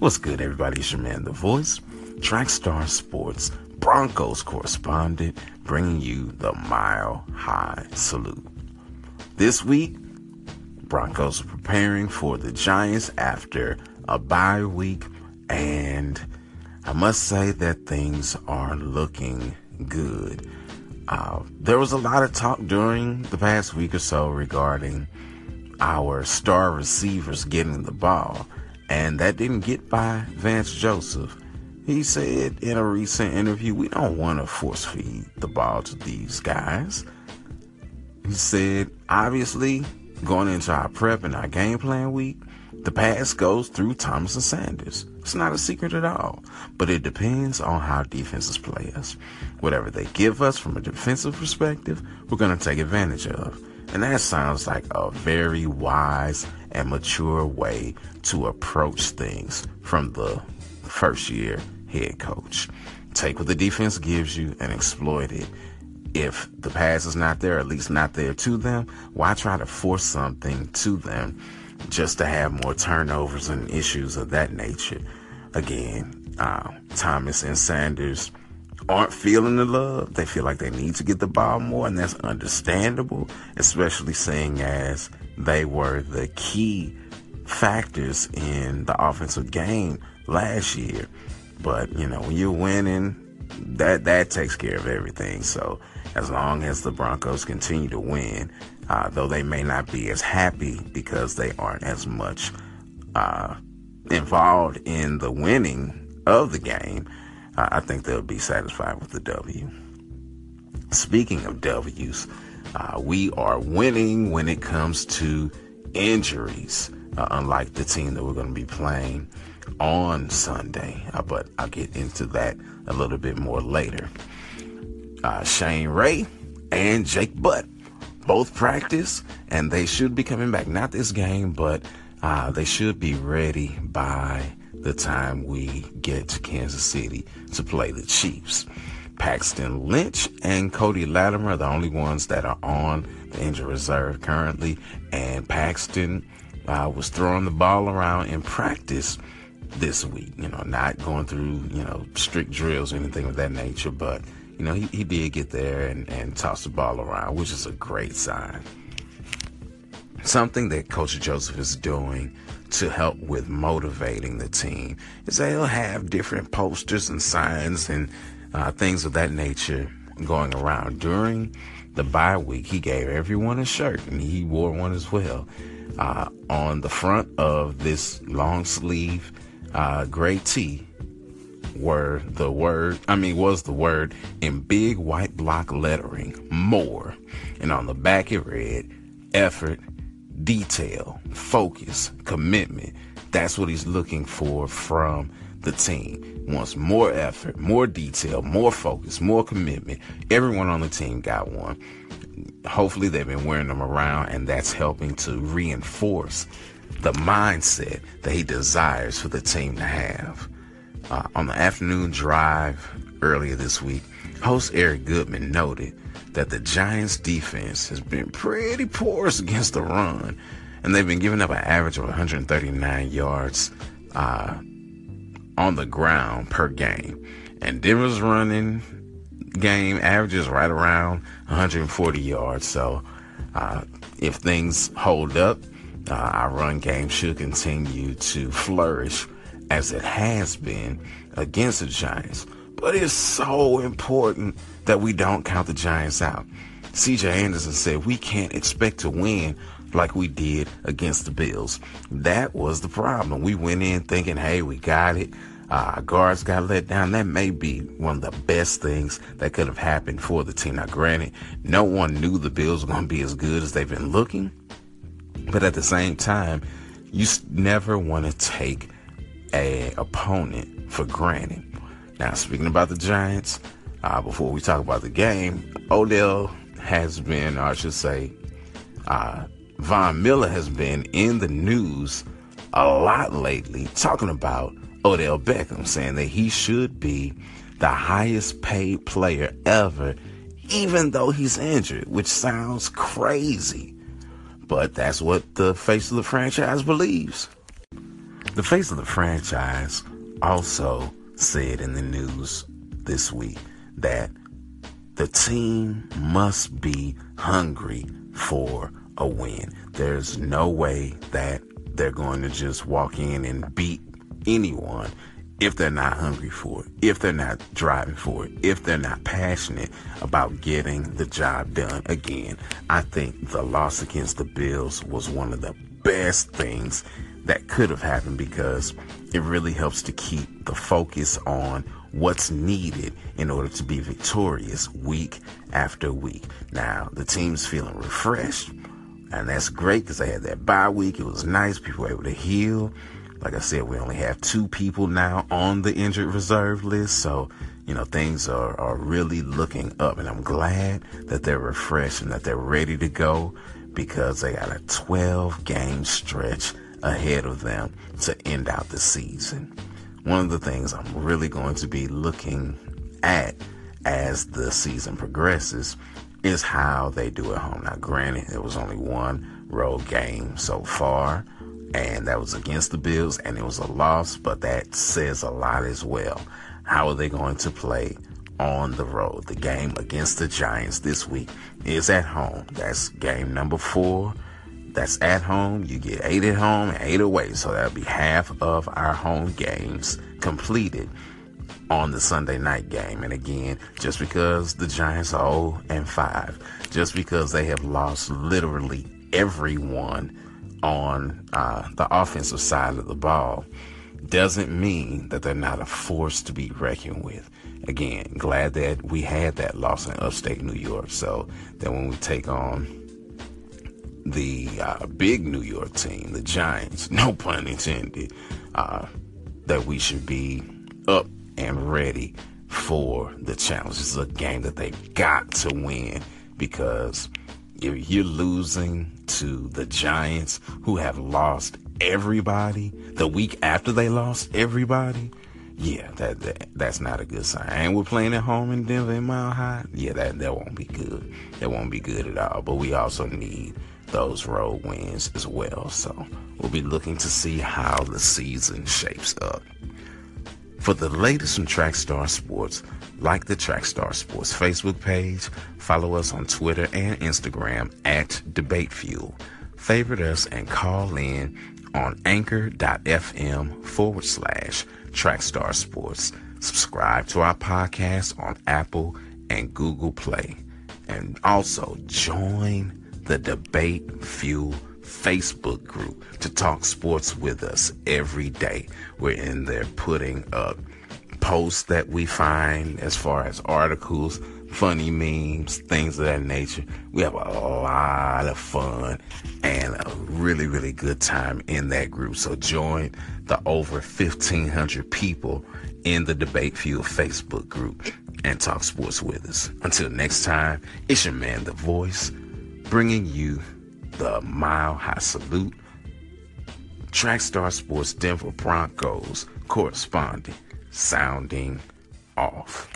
What's good, everybody? It's your man, The Voice, Trackstar Sports, Broncos correspondent, bringing you the Mile High Salute. This week, Broncos are preparing for the Giants after a bye week, and I must say that things are looking good. Uh, there was a lot of talk during the past week or so regarding our star receivers getting the ball and that didn't get by Vance Joseph. He said in a recent interview, we don't want to force feed the ball to these guys. He said, obviously, going into our prep and our game plan week, the pass goes through Thomas and Sanders. It's not a secret at all, but it depends on how defenses play us. Whatever they give us from a defensive perspective, we're going to take advantage of. And that sounds like a very wise and mature way to approach things from the first year head coach. Take what the defense gives you and exploit it. If the pass is not there, at least not there to them, why try to force something to them just to have more turnovers and issues of that nature? Again, uh, Thomas and Sanders aren't feeling the love. They feel like they need to get the ball more, and that's understandable, especially seeing as they were the key factors in the offensive game last year. But, you know, when you're winning, that that takes care of everything. So as long as the Broncos continue to win, uh, though they may not be as happy because they aren't as much uh, involved in the winning of the game, I think they'll be satisfied with the W. Speaking of W's, uh, we are winning when it comes to injuries, uh, unlike the team that we're going to be playing on Sunday. Uh, but I'll get into that a little bit more later. Uh, Shane Ray and Jake Butt both practice, and they should be coming back. Not this game, but uh, they should be ready by the time we get to Kansas City to play the Chiefs. Paxton Lynch and Cody Latimer are the only ones that are on the injured reserve currently. And Paxton uh, was throwing the ball around in practice this week. You know, not going through, you know, strict drills or anything of that nature, but, you know, he, he did get there and, and toss the ball around, which is a great sign. Something that Coach Joseph is doing to help with motivating the team is they'll have different posters and signs and uh, things of that nature going around. During the bye week, he gave everyone a shirt and he wore one as well. Uh, on the front of this long sleeve uh, gray tee were the word, I mean, was the word in big white block lettering, more. And on the back it read, effort, detail, focus, commitment. That's what he's looking for from the team. Wants more effort, more detail, more focus, more commitment. Everyone on the team got one. Hopefully, they've been wearing them around, and that's helping to reinforce the mindset that he desires for the team to have. Uh, on the afternoon drive earlier this week, host Eric Goodman noted that the Giants defense has been pretty porous against the run, and they've been giving up an average of 139 yards uh, on the ground per game. And Denver's running game averages right around 140 yards. So uh, if things hold up, uh, our run game should continue to flourish as it has been against the Giants. But it's so important that we don't count the Giants out. CJ Anderson said we can't expect to win like we did against the Bills. That was the problem. We went in thinking, hey, we got it. Uh, our guards got let down. That may be one of the best things that could have happened for the team. Now, granted, no one knew the Bills were going to be as good as they've been looking. But at the same time, you never want to take a opponent for granted. Now, speaking about the Giants, uh, before we talk about the game, Odell has been, I should say, uh, Von Miller has been in the news a lot lately talking about Odell Beckham, saying that he should be the highest paid player ever, even though he's injured, which sounds crazy. But that's what the face of the franchise believes. The face of the franchise also said in the news this week that the team must be hungry for a win. There's no way that they're going to just walk in and beat anyone if they're not hungry for it, if they're not driving for it, if they're not passionate about getting the job done. Again, I think the loss against the Bills was one of the best things that could have happened because it really helps to keep the focus on what's needed in order to be victorious week after week. Now, the team's feeling refreshed, and that's great because they had that bye week. It was nice. People were able to heal. Like I said, we only have two people now on the injured reserve list. So, you know, things are, are really looking up. And I'm glad that they're refreshed and that they're ready to go because they got a 12 game stretch ahead of them to end out the season. One of the things I'm really going to be looking at as the season progresses is how they do at home. Now, granted, it was only one road game so far and that was against the Bills, and it was a loss, but that says a lot as well. How are they going to play on the road? The game against the Giants this week is at home. That's game number four. That's at home. You get eight at home and eight away. So that'll be half of our home games completed on the Sunday night game. And again, just because the Giants are 0 and 5, just because they have lost literally everyone on uh, the offensive side of the ball doesn't mean that they're not a force to be reckoned with. Again, glad that we had that loss in upstate New York so that when we take on the uh, big New York team, the Giants, no pun intended, uh, that we should be up and ready for the challenge. This is a game that they've got to win because if you're losing to the Giants, who have lost everybody the week after they lost everybody, yeah, that, that that's not a good sign. And we're playing at home in Denver in Mile High. Yeah, that that won't be good. That won't be good at all. But we also need those road wins as well. So we'll be looking to see how the season shapes up. For the latest from Trackstar Sports, like the Trackstar Sports Facebook page, follow us on Twitter and Instagram at Debate Fuel. Favorite us and call in on anchor.fm forward slash Trackstar Sports. Subscribe to our podcast on Apple and Google Play. And also join the Debate Fuel Facebook group to talk sports with us every day. We're in there putting up posts that we find as far as articles, funny memes, things of that nature. We have a lot of fun and a really, really good time in that group. So join the over 1,500 people in the Debate Fuel Facebook group and talk sports with us. Until next time, it's your man, The Voice, bringing you the Mile High Salute. Trackstar Sports Denver Broncos correspondent sounding off.